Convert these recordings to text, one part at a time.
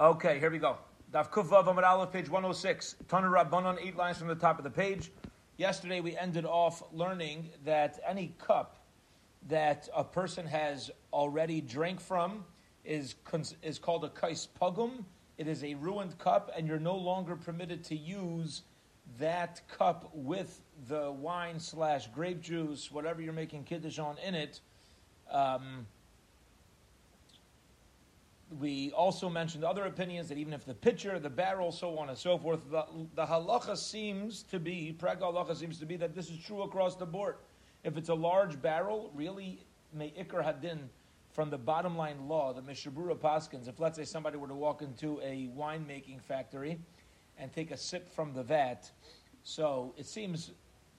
Okay, here we go. Daf Kuvav Amar Aleph, page 106. Tana Rabbanon, eight lines from the top of the page. Yesterday we ended off learning that any cup that a person has already drank from is, is called a kais pugum. It is a ruined cup, and you're no longer permitted to use that cup with the wine slash grape juice, whatever you're making kiddush on in it. Um, we also mentioned other opinions that even if the pitcher, the barrel, so on and so forth, the, the halacha seems to be, prag halacha seems to be that this is true across the board. If it's a large barrel, really, may ikr hadin, from the bottom line law, the Mishna Berura Paskins, if let's say somebody were to walk into a winemaking factory and take a sip from the vat, so it seems,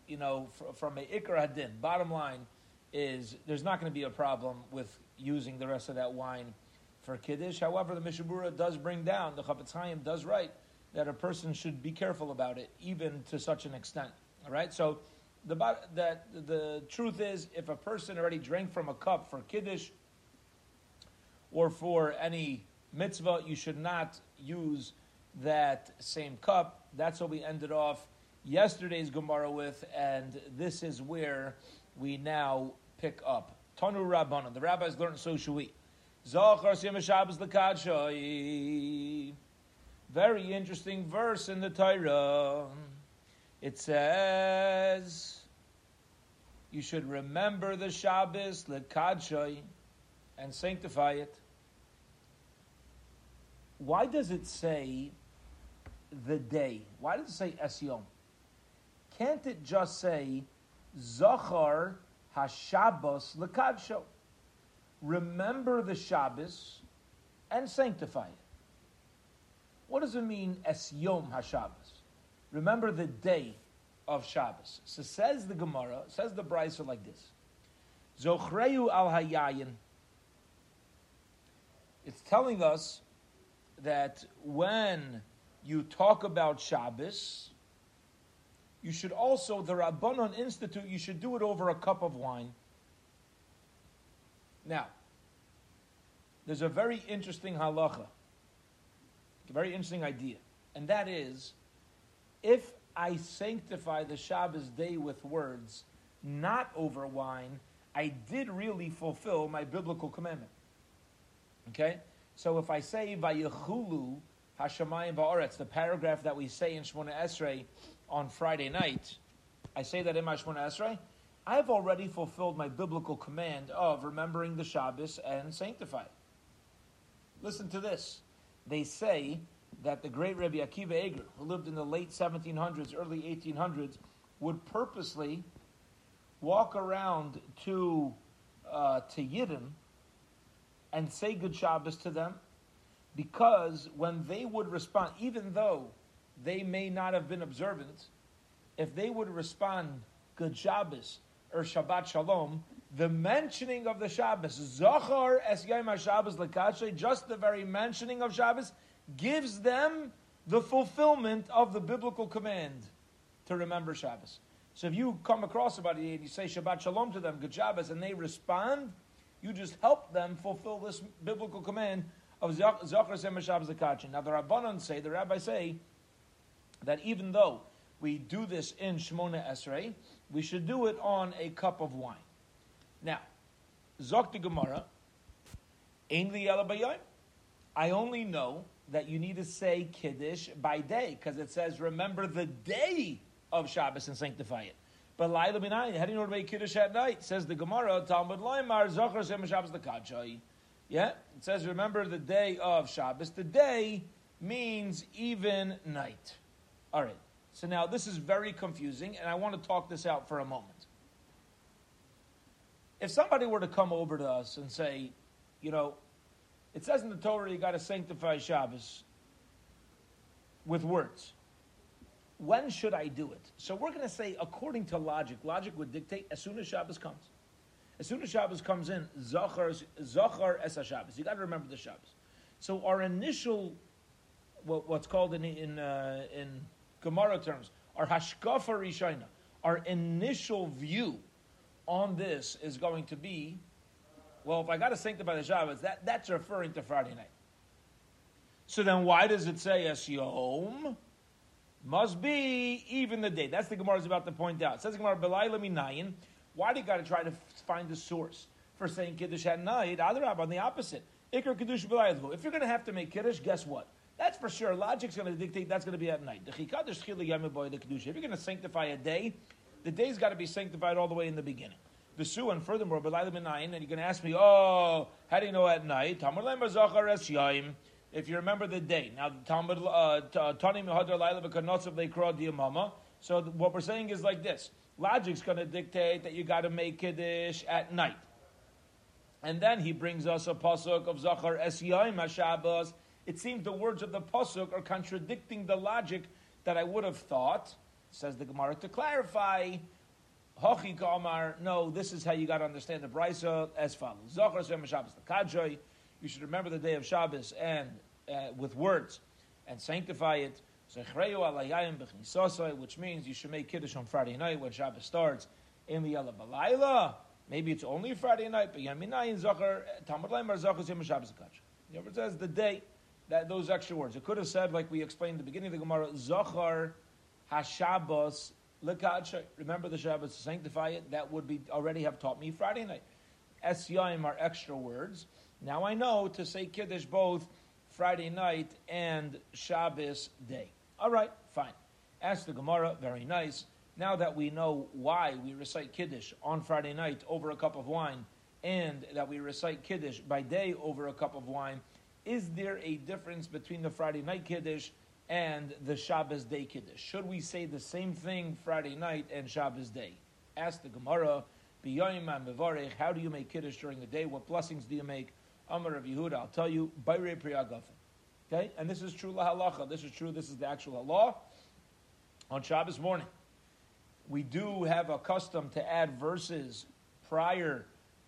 you know, from a ikr hadin, bottom line is there's not going to be a problem with using the rest of that wine for Kiddush. However, the Mishna Berura does bring down, the Chafetz Chaim does write, that a person should be careful about it, even to such an extent. All right? So, the, that, the truth is, if a person already drank from a cup for Kiddush or for any mitzvah, you should not use that same cup. That's what we ended off yesterday's Gemara with, and this is where we now pick up. Tanu Rabbanan. The rabbis learned, so should we. Zachor shabbos lekodshay very interesting verse in the Torah. It says, you should remember the Shabbos, lekadshoy, and sanctify it. Why does it say the day? Why does it say Esyom? Can't it just say Zachar Hashabbos Lekadsho? Remember the Shabbos and sanctify it. What does it mean, Es Yom HaShabbos? Remember the day of Shabbos. So says the Gemara, says the Brisa like this. Zochreu al Hayayin. It's telling us that when you talk about Shabbos, you should also, the Rabbanon Institute, you should do it over a cup of wine. Now, there's a very interesting halacha, a very interesting idea, and that is if I sanctify the Shabbos day with words, not over wine, I did really fulfill my biblical commandment. Okay? So if I say Vayichulu Hashemayim Ba'aretz, the paragraph that we say in Shmona Esrei on Friday night, I say that in my Shmona Esrei, I've already fulfilled my biblical command of remembering the Shabbos and sanctify it. Listen to this. They say that the great Rabbi Akiva Eger, who lived in the late 1700s, early 1800s, would purposely walk around to uh, to Yidden and say good Shabbos to them, because when they would respond, even though they may not have been observant, if they would respond good Shabbos or Shabbat Shalom, the mentioning of the Shabbos, Zachar es Yom HaShabbos Lekashe, just the very mentioning of Shabbos, gives them the fulfillment of the biblical command to remember Shabbos. So if you come across somebody and you say Shabbat Shalom to them, good Shabbos, and they respond, you just help them fulfill this biblical command of Zachar es Yom HaShabbos. Now the Rabbanon say, the rabbis say, that even though we do this in Shemona Esrei, we should do it on a cup of wine. Now, Zok the Gemara, I only know that you need to say Kiddush by day, because it says, remember the day of Shabbos and sanctify it. But Laila B'nayin, how do you know to make Kiddush at night? Says the Gemara, Talmud Loimar, Zochar Shem Shabbos Lekachai. Yeah, it says, remember the day of Shabbos. The day means even night. All right. So now this is very confusing, and I want to talk this out for a moment. If somebody were to come over to us and say, you know, it says in the Torah you got to sanctify Shabbos with words. When should I do it? So we're going to say, according to logic, logic would dictate as soon as Shabbos comes. As soon as Shabbos comes in, Zachar, Zachar es Shabbos. You got to remember the Shabbos. So our initial, what, what's called in in uh, in Gemara terms, our hashkafa rishayna, our initial view on this is going to be, well, if I got to sanctify the Shabbos, that, that's referring to Friday night. So then why does it say es yom? Must be even the day. That's the Gemara is about to point out. It says Gemara Belayla minayin. Why do you got to try to find the source for saying kiddush at night? Adarab on the opposite. Ikar kiddush. If you're going to have to make kiddush, guess what? That's for sure. Logic's going to dictate that's going to be at night. The chikadash chila the kedusha. If you're going to sanctify a day, the day's got to be sanctified all the way in the beginning. The su and furthermore. And you're going to ask me, oh, how do you know at night? Tamar if you remember the day. Now, Talmud, uh, Diyamama. So what we're saying is like this. Logic's going to dictate that you got to make Kiddush at night. And then he brings us a pasuk of Zachar Es Yaim HaShabbos. It seems the words of the pasuk are contradicting the logic that I would have thought, says the Gemara, to clarify. Hochi Kamar, no, this is how you got to understand the Brisa as follows. Yaim the Kajoi, you should remember the day of Shabbos and uh, with words and sanctify it. Which means you should make Kiddush on Friday night when Shabbos starts. In the Balayla, maybe it's only Friday night, but Yaminayin Zachar, Talmud Laimar Zachar Yom Shabbos Kach. It says the day, that those extra words. It could have said, like we explained at the beginning of the Gemara, Zachar HaShabbos Lekach. Remember the Shabbos sanctify it. That would be already have taught me Friday night. Esyaim are extra words. Now I know to say Kiddush both Friday night and Shabbos day. All right, fine. Ask the Gemara, very nice. Now that we know why we recite Kiddush on Friday night over a cup of wine and that we recite Kiddush by day over a cup of wine, is there a difference between the Friday night Kiddush and the Shabbos day Kiddush? Should we say the same thing Friday night and Shabbos day? Ask the Gemara, how do you make Kiddush during the day? What blessings do you make? Amar of Yehuda, I'll tell you. Okay? And this is true lahalacha. This is true. This is the actual law. On Shabbos morning, we do have a custom to add verses prior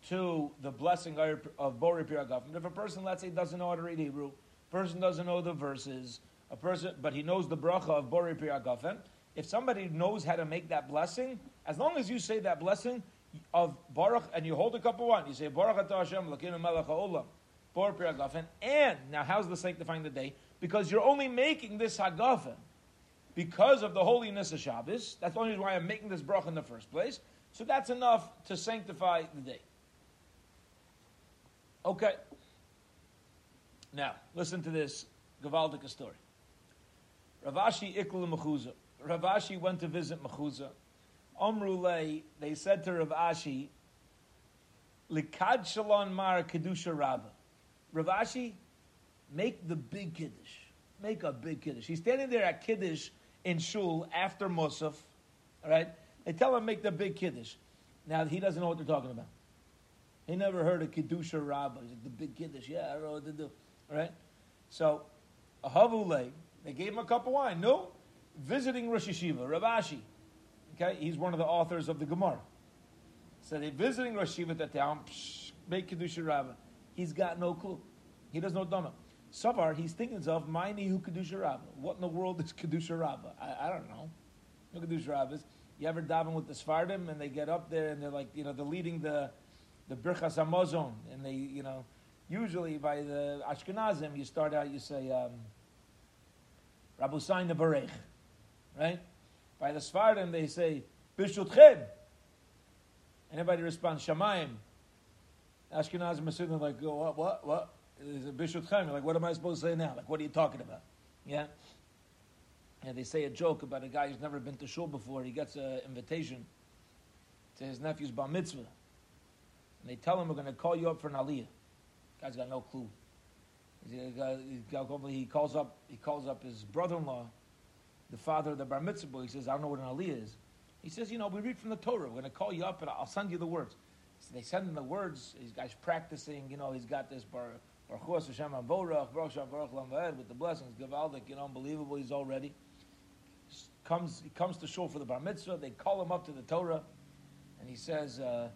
to the blessing of Bori Piragafen. If a person, let's say, doesn't know how to read Hebrew, person doesn't know the verses, a person, but he knows the bracha of Bori Piragafen, if somebody knows how to make that blessing, as long as you say that blessing, of Baruch, and you hold a cup of wine. You say Baruch Atah Hashem Lakinu Melech Ha'olam, Baruch Piragafen. And now, how's the sanctifying the day? Because you're only making this Hagafen because of the holiness of Shabbos. That's the only reason why I'm making this bracha in the first place. So that's enough to sanctify the day. Okay. Now, listen to this Gavaldic story. Rav Ashi Ikla Mechuza. Rav Ashi went to visit Mechuza. Omrule, they said to Rav Ashi, Likad Shalon Mar Kedusha Rabba. Rav Ashi, make the big Kiddush. Make a big Kiddush. He's standing there at Kiddush in Shul after Musaf. All right? They tell him make the big Kiddush. Now, he doesn't know what they're talking about. He never heard of Kedusha Rabbah. He's like, the big Kiddush. Yeah, I don't know what to do. Right? So, Ahavule, they gave him a cup of wine. No? Visiting Rosh Yeshiva, Rav Ashi. Okay, he's one of the authors of the Gemara. So they're visiting Rosh Shiva at town, make Kedusha Rabbah. He's got no clue. He doesn't know Dhamma. Savar, he's thinking of Maini who Kedusha Rabbah. What in the world is Kedusha Rabbah? I, I don't know. No Kedusha Rabbah is. You ever daven with the Sfardim and they get up there and they're like, you know, they're leading the the Birchas Hamazon and they, you know, usually by the Ashkenazim you start out, you say, um, Rabu Sain Barech, right? By the Sfardim, they say, Bishutchem. Anybody responds, Shamayim. Ashkenaz and Masudim like, oh, what, what, what? Bishutchem? Like, what am I supposed to say now? Like, what are you talking about? Yeah? And they say a joke about a guy who's never been to shul before. He gets an invitation to his nephew's bar mitzvah. And they tell him, we're going to call you up for an aliyah. Guy's got no clue. He calls up, he calls up his brother-in-law, the father of the bar mitzvah boy, he says, I don't know what an aliyah is. He says, you know, we read from the Torah. We're going to call you up and I'll send you the words. So they send him the words. These guys practicing, you know, he's got this bar, Baruch Hashem Baruch Baruch with the blessings, Gavaldik, you know, unbelievable. He's all ready. Comes, he comes to shul for the bar mitzvah. They call him up to the Torah, and he says, uh,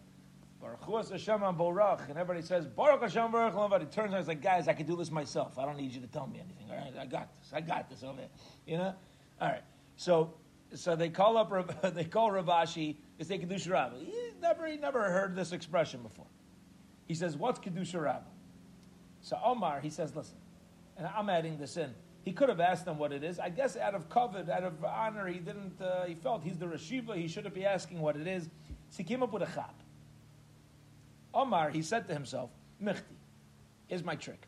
Baruch Hashem Baruch, and everybody says Baruch Hashem Baruch He turns around and like, guys, I can do this myself. I don't need you to tell me anything. All right, I got this. I got this over. You know. All right. So, so they call up, they call Rav Ashi, they Kedusha Rabbah. He never, he never heard this expression before. He says, what's Kedusha Rabbah? So Omar, he says, listen, And I'm adding this in. He could have asked them what it is. I guess out of kavod, out of honor, he didn't. Uh, he felt he's the reshiva. He shouldn't be asking what it is. So he came up with a chap. Omar, he said to himself, "Michti, here's my trick.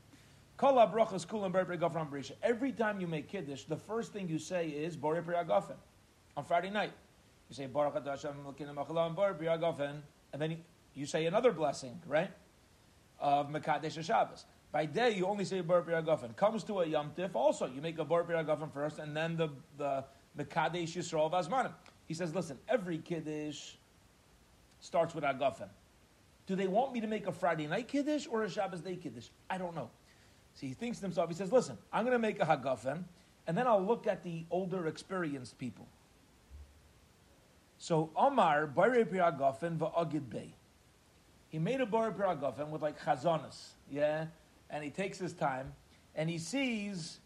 Every time you make kiddush, the first thing you say is Bore Priyagofen on Friday night. You say Baruch Hashem and then you, you say another blessing, right? Of Mekadesh Shabbos. By day, you only say Bar Piragafen. Comes to a Yom Tif, also, you make a Bar Piragafen first, and then the, the Mekadesh Yisrael Vazmanim. He says, listen, every Kiddush starts with Agafen. Do they want me to make a Friday night Kiddush or a Shabbos day Kiddush? I don't know. So he thinks to himself, he says, listen, I'm going to make a Hagafen, and then I'll look at the older, experienced people. So Omar, Bare Piragafen, Va'agid Bey. He made a Bare Piragafen with like chazonas, yeah? and he takes his time, and he sees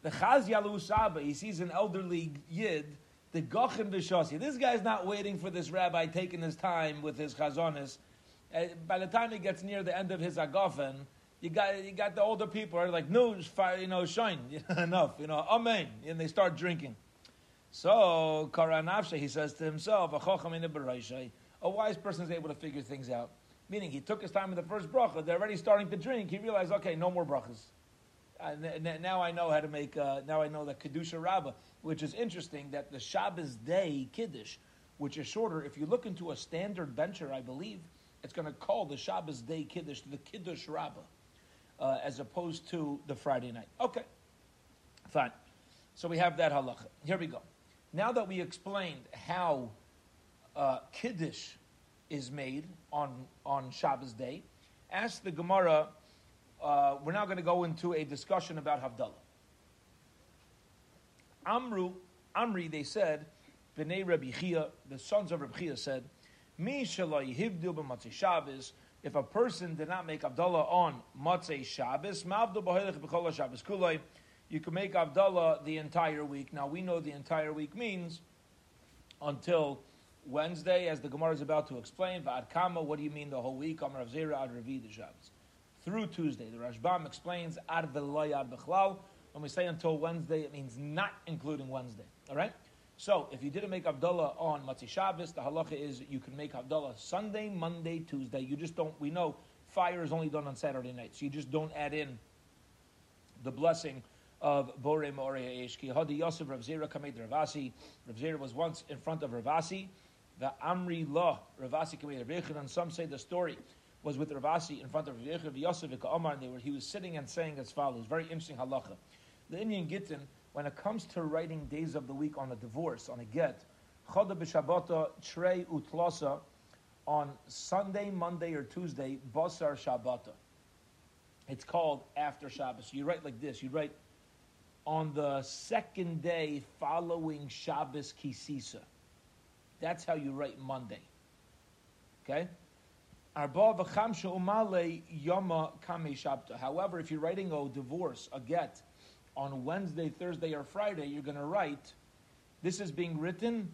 the Chaz Yalu Saba, he sees an elderly Yid, the Gochin Vishasi. This guy's not waiting for this rabbi taking his time with his Chazonis. Uh, by the time he gets near the end of his Agofen, you got, you got the older people are like, no, you know, shine, enough, you know, amen, and they start drinking. So, Karanafsha, he says to himself, a a wise person is able to figure things out. Meaning he took his time in the first bracha. They're already starting to drink. He realized, okay, no more brachas. Uh, now I know how to make. Uh, now I know that kedusha rabbah, which is interesting. That the Shabbos day kiddush, which is shorter. If you look into a standard bencher, I believe it's going to call the Shabbos day kiddush the kiddush rabbah, uh, as opposed to the Friday night. Okay, fine. So we have that halacha. Here we go. Now that we explained how uh, kiddush is made on, on Shabbos day. Ask the Gemara, uh, we're now going to go into a discussion about Havdalah. Amru, Amri, they said, B'nai Rabbi Chia, the sons of Rabbi Chia said, If a person did not make Havdalah on Matzei Shabbos, Shabbos kuloi, you can make Havdalah the entire week. Now we know the entire week means until Wednesday, as the Gemara is about to explain, Kama, what do you mean the whole week? The Shabbos. Through Tuesday, the Rashbam explains. When we say until Wednesday, it means not including Wednesday. All right? So, if you didn't make Havdalah on Matzi Shabbos, the halacha is you can make Havdalah Sunday, Monday, Tuesday. You just don't, we know fire is only done on Saturday night, so you just don't add in the blessing of Bore Morea Eshki. Hadi Yosef Rav Zera Kamed Ravasi. Rav Zera was once in front of Ravasi the Amri Law, Ravasi Kamei and some say the story was with Ravasi in front of Rav Yosef Omar, and they were, he was sitting and saying as follows. Very interesting halacha. The Indian Gittin, when it comes to writing days of the week on a divorce, on a get, Choda b'Shabbata Trey Utlasa, on Sunday, Monday, or Tuesday, Basar Shabbata. It's called after Shabbos. You write like this. You write on the second day following Shabbos Kisisa. That's how you write Monday. Okay? However, if you're writing a divorce, a get, on Wednesday, Thursday, or Friday, you're going to write, this is being written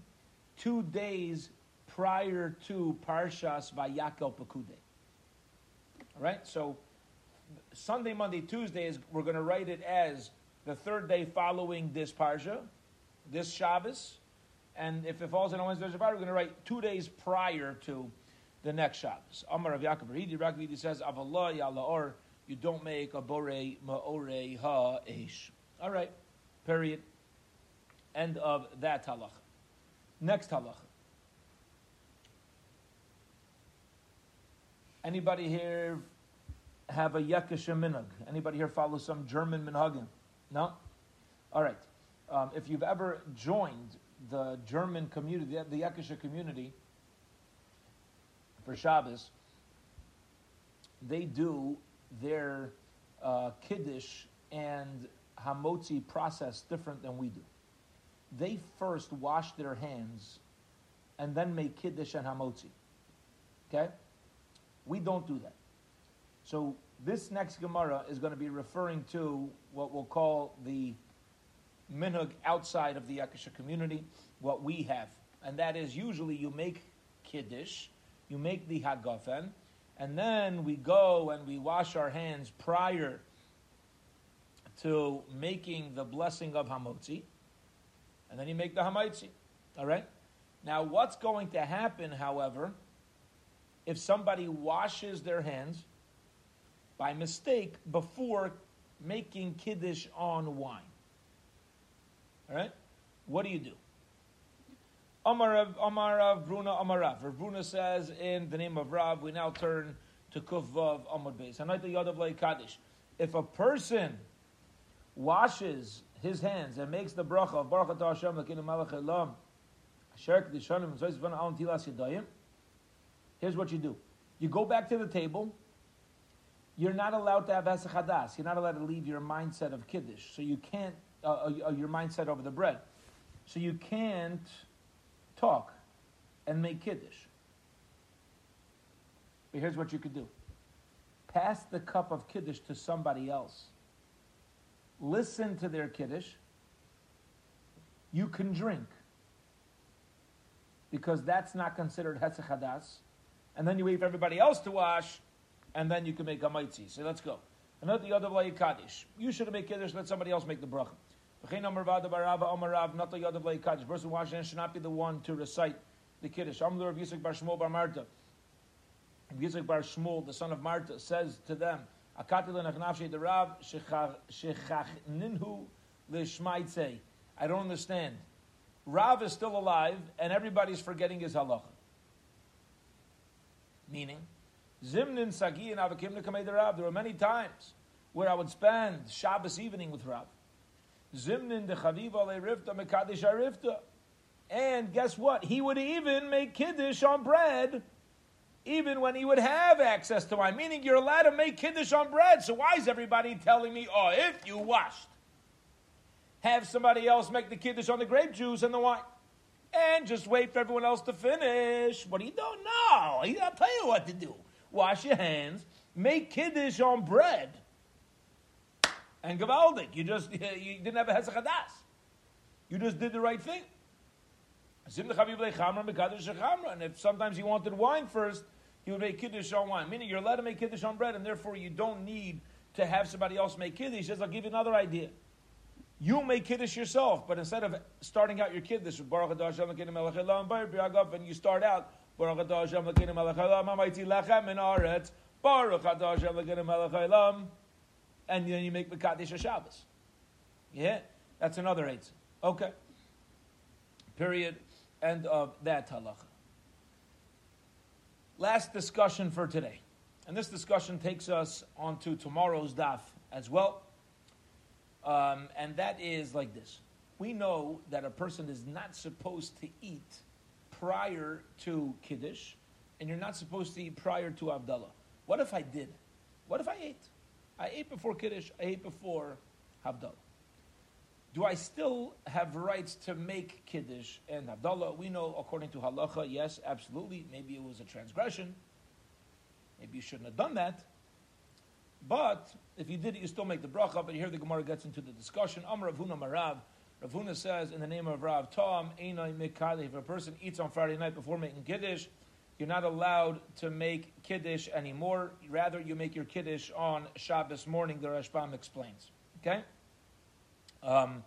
two days prior to Parshas Vayakel Pekude. All right? So Sunday, Monday, Tuesday is we're going to write it as the third day following this Parsha, this Shabbos, and if it falls on Wednesday or Friday, we're going to write two days prior to the next Shabbos. Amar of Yaakov Rakvidi says, Avallah Yalaor, you don't make a Bore Ma'ore Ha Eish. All right, period. End of that halach. Next halach. Anybody here have a Yekesha minhag? Anybody here follow some German minhagim? No? All right. Um, if you've ever joined the German community, the Yakisha community, for Shabbos, they do their uh, Kiddush and Hamotzi process different than we do. They first wash their hands and then make Kiddush and Hamotzi. Okay? We don't do that. So this next Gemara is going to be referring to what we'll call the minhag outside of the Yakisha community, what we have. And that is usually you make Kiddush, you make the Hagafen, and then we go and we wash our hands prior to making the blessing of Hamotzi, and then you make the hamotzi. All right? Now, what's going to happen, however, if somebody washes their hands by mistake before making Kiddush on wine? All right? What do you do? Amar Rav, Amar Rav, Bruna, Amar Rav. Bruna says, in the name of Rav, we now turn to Kuf Vav Amar Beis. Hanayta Yadav Kaddish. If a person washes his hands and makes the bracha of Baruch Atah Hashem Lakinu Malach Elam, Asher Kedishanim and Zoyz Van Al Tilas Yadayim, here's what you do. You go back to the table. You're not allowed to have Hesach Hadas. You're not allowed to leave your mindset of Kiddush. So you can't, uh, uh, your mindset over the bread. So you can't talk and make Kiddush. But here's what you could do pass the cup of Kiddush to somebody else. Listen to their Kiddush. You can drink. Because that's not considered Hetzach And then you wait for everybody else to wash, and then you can make a Maitzi. So let's go. Another the other Kaddish. You should make Kiddush, let somebody else make the bracha. Person washing should not be the one to recite the Kiddush. Amr of Yisuk Bar Shmuel Bar Marta. Yisuk Bar Shmuel, the son of Marta, says to them, I don't understand. Rav is still alive, and everybody's forgetting his halacha. Meaning, Zimnin Sagi and Avakim Rav. There were many times where I would spend Shabbos evening with Rav. Zimnin Arifta. And guess what? He would even make Kiddush on bread even when he would have access to wine. Meaning you're allowed to make Kiddush on bread. So why is everybody telling me, oh, if you washed, have somebody else make the Kiddush on the grape juice and the wine? And just wait for everyone else to finish. What do you do? No, I'll tell you what to do. Wash your hands, make Kiddush on bread and Gavaldik. You just you didn't have a Hesach Hadas. You just did the right thing. And if sometimes you wanted wine first, he would make kiddush on wine. Meaning you're allowed to make kiddush on bread, and therefore you don't need to have somebody else make kiddush. He says, I'll give you another idea. You make kiddush yourself, but instead of starting out your kiddush with Baruch Hashem and you start out Baruch Hashem Baruch Hashem and then you make Mekadesh Shabbos. Yeah, that's another eight. Okay. Period. End of that halacha. Last discussion for today. And this discussion takes us on to tomorrow's daf as well. Um, and that is like this. We know that a person is not supposed to eat prior to Kiddush, and you're not supposed to eat prior to Havdalah. What if I did? What if I ate? I ate before Kiddush, I ate before Havdalah. Do I still have rights to make Kiddush and Havdalah? We know, according to Halacha, yes, absolutely. Maybe it was a transgression. Maybe you shouldn't have done that. But if you did it, you still make the bracha. But here the Gemara gets into the discussion. Ravuna Marav. Ravuna says in the name of Rav Tom, Einai Mikali. If a person eats on Friday night before making Kiddush, you're not allowed to make Kiddush anymore. Rather, you make your Kiddush on Shabbos morning, the Rashbam explains. Okay? Um,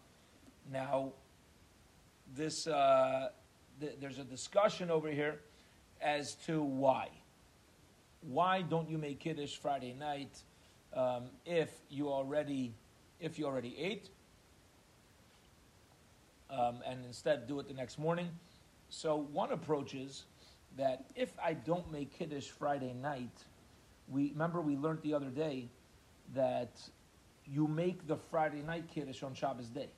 now, this uh, th- there's a discussion over here as to why. Why don't you make Kiddush Friday night um, if you already if you already ate, um, and instead do it the next morning? So one approach is that if I don't make Kiddush Friday night, we remember we learned the other day that you make the Friday night Kiddush on Shabbos day.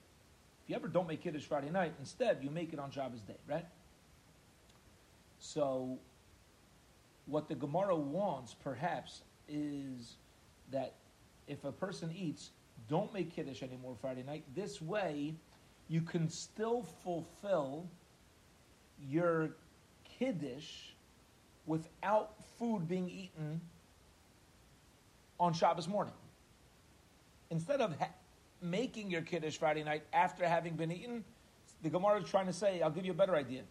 If you ever don't make Kiddush Friday night, instead you make it on Shabbos day, right? So, what the Gemara wants, perhaps, is that if a person eats, don't make Kiddush anymore Friday night. This way, you can still fulfill your Kiddush without food being eaten on Shabbos morning. Instead of ha- making your Kiddush Friday night after having been eaten, the Gemara is trying to say, I'll give you a better idea.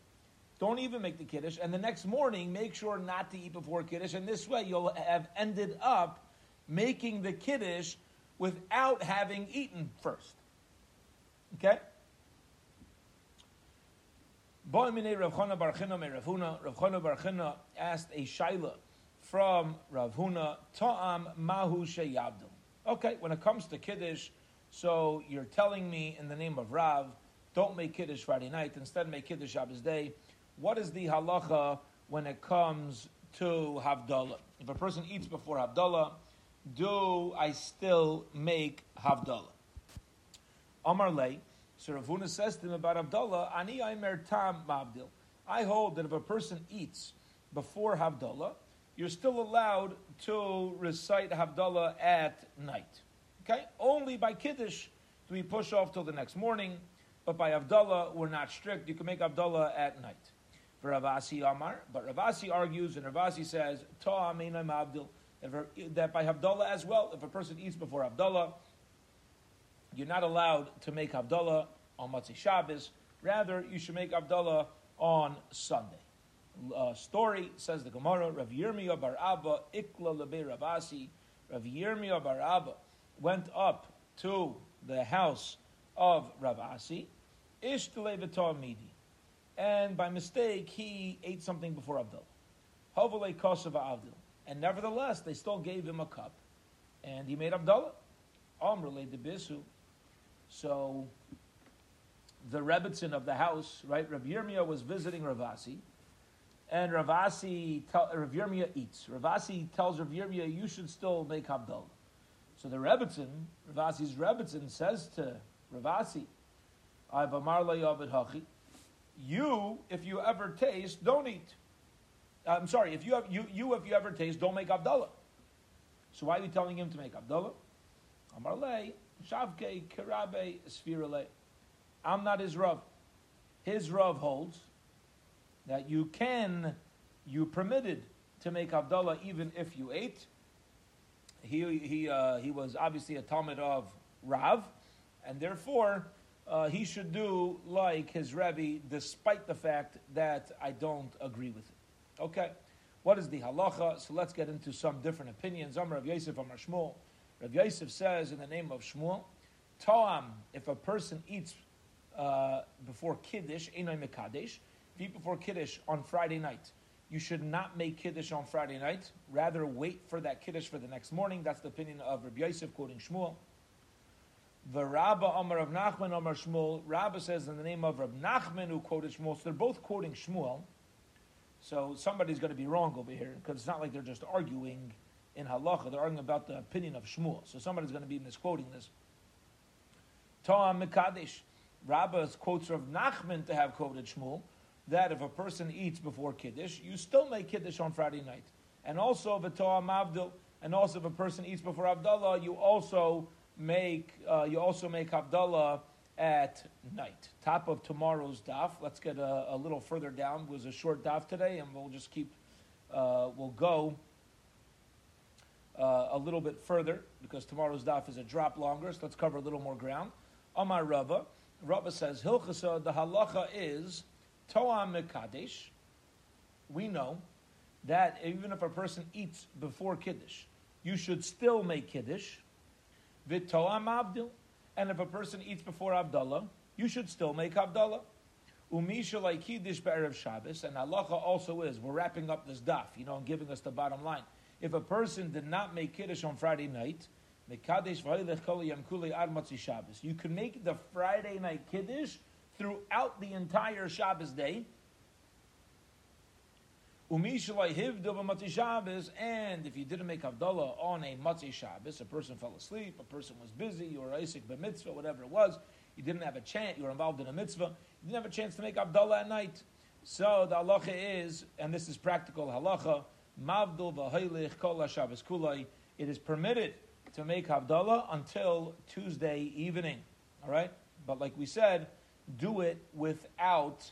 Don't even make the Kiddush, and the next morning, make sure not to eat before Kiddush, and this way you'll have ended up making the Kiddush without having eaten first. Okay? Rav Chana Bar China asked a shaila from Rav Huna, Ta'am Mahu Sheyabdil. Okay, when it comes to Kiddush, so you're telling me in the name of Rav, don't make Kiddush Friday night, instead make Kiddush Shabbos day. What is the halacha when it comes to Havdalah? If a person eats before Havdalah, do I still make Havdalah? Amar Lay, so Rav Huna says to him about Havdalah, Ani Aimer Tam Mabdil. I hold that if a person eats before Havdalah, you're still allowed to recite Havdalah at night. Okay? Only by Kiddush do we push off till the next morning, but by Havdalah, we're not strict. You can make Havdalah at night. For Ravasi Amar, but Ravasi argues, and Ravasi says, Ta Abdul, that by Havdalah as well, if a person eats before Havdalah, you're not allowed to make Havdalah on Motzei Shabbos. Rather, you should make Havdalah on Sunday. Uh, story says the Gemara, Rav Yirmiyah bar Abba, Ikla lebe Ravasi. Rav Yirmiyah bar Abba went up to the house of Ravasi, Ishtale midi. And by mistake, he ate something before Abdul. Hovale Kosav Abdul. And nevertheless, they still gave him a cup. And he made Havdalah. Amrle de. So the Rebbitzin of the house, right? Rav Yirmiyah was visiting Ravasi, and Ravasi, tell, Rav Yirmiyah eats. Ravasi tells Rav Yirmiyah, you should still make Havdalah. So the Rebbitzin, Ravasi's Rebbitzin says to Ravasi, I've Amar Hachi, you, if you ever taste, don't eat. I'm sorry, if you, have, you, you if you ever taste, don't make Havdalah. So why are you telling him to make Havdalah? Amarle, Shavke, Karabe, Sphirale. I'm not his Rav. His Rav holds that you can, you permitted to make Havdalah even if you ate. He, he, uh, he was obviously a Talmud of Rav, and therefore uh, he should do like his Rebbe, despite the fact that I don't agree with it. Okay, what is the halacha? So let's get into some different opinions. I'm Rav Yosef, Amar Shmuel. Rav Yosef says in the name of Shmuel, Toam, if a person eats uh, before Kiddush, Einoi Mekadesh, if you eat before Kiddush on Friday night, you should not make Kiddush on Friday night. Rather, wait for that Kiddush for the next morning. That's the opinion of Rabbi Yosef, quoting Shmuel. The Rabba Amar of Nachman Amar Shmuel. Rabba says in the name of Rab Nachman who quoted Shmuel. So they're both quoting Shmuel. So somebody's going to be wrong over here because it's not like they're just arguing in halacha. They're arguing about the opinion of Shmuel. So somebody's going to be misquoting this. To'am Mekadesh. Rabba quotes Rav Nachman to have quoted Shmuel that if a person eats before Kiddush, you still make Kiddush on Friday night. And also, V'to'am Avdil, and also if a person eats before Havdalah, you also make uh, you also make Havdalah at night. Top of tomorrow's daf. Let's get a, a, little further down. It was a short daf today, and we'll just keep. Uh, we'll go uh, a little bit further because tomorrow's daf is a drop longer. So let's cover a little more ground. Amar Rava. Rava says Hilchasa. The halacha is Toam Mekadesh. We know that even if a person eats before Kiddush, you should still make Kiddush. V'toam Abdul. And if a person eats before Havdalah, you should still make Havdalah. Umisha like Kiddush Be'erev Shabbos. And halacha also is, we're wrapping up this daf, you know, and giving us the bottom line. If a person did not make Kiddush on Friday night, you can make the Friday night Kiddush throughout the entire Shabbos day. And if you didn't make Havdalah on a Motzei Shabbos, a person fell asleep, a person was busy, or Isaac mitzvah, whatever it was, you didn't have a chance, you were involved in a mitzvah, you didn't have a chance to make Havdalah at night. So the halacha is, and this is practical halacha, Mavdul it is permitted to make Havdalah until Tuesday evening. All right? But like we said, do it without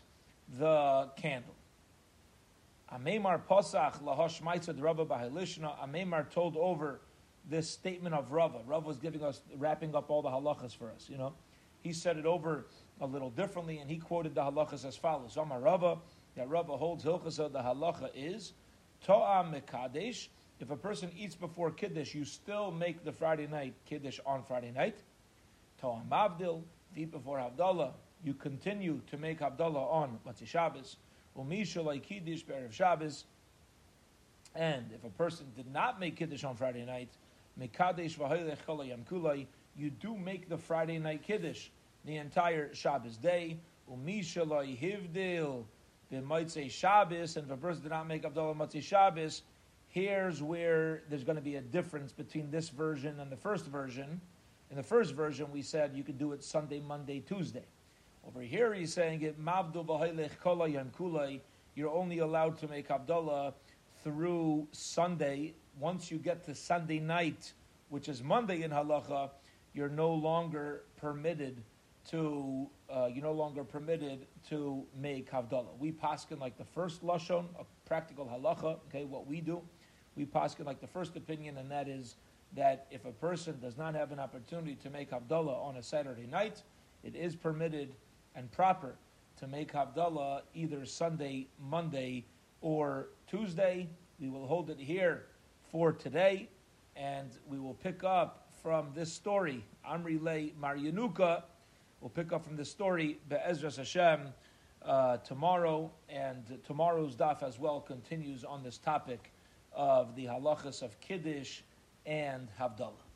the candle. Amemar Posach lahosh maitzad Rava b'halishna. Amemar told over this statement of Rava. Rava was giving us, wrapping up all the halachas for us, you know. He said it over a little differently, and he quoted the halachas as follows. Amar Rava, that Rava holds hilchasa, the halacha is, To'am mekadesh, if a person eats before Kiddush, you still make the Friday night Kiddush on Friday night. To'am Abdil, if eat before Havdalah, you continue to make Havdalah on Motzei Shabbos. Umisha like Kiddush Be'erev Shabbos. And if a person did not make Kiddush on Friday night, Mekadesh v'hoylech kol kulay, you do make the Friday night Kiddush the entire Shabbos day. Umisha loy hivdil b'motzei Shabbos, and if a person did not make Havdalah Motzei Shabbos, here's where there's going to be a difference between this version and the first version. In the first version, we said you could do it Sunday, Monday, Tuesday. Over here, he's saying it mavdu b'hoylech kol kulay. You're only allowed to make Havdalah through Sunday. Once you get to Sunday night, which is Monday in halacha, you're no longer permitted to uh, you're no longer permitted to make havdalah. We paskin like the first lashon, a practical halacha. Okay, what we do, we paskin like the first opinion, and that is that if a person does not have an opportunity to make havdalah on a Saturday night, it is permitted and proper to make havdalah either Sunday, Monday, or Tuesday. We will hold it here for today, and we will pick up from this story, Amri Le Maryanuka. We'll pick up from this story, Be'ezras Hashem, uh, tomorrow, and tomorrow's daf as well continues on this topic of the halachas of Kiddush and Havdalah.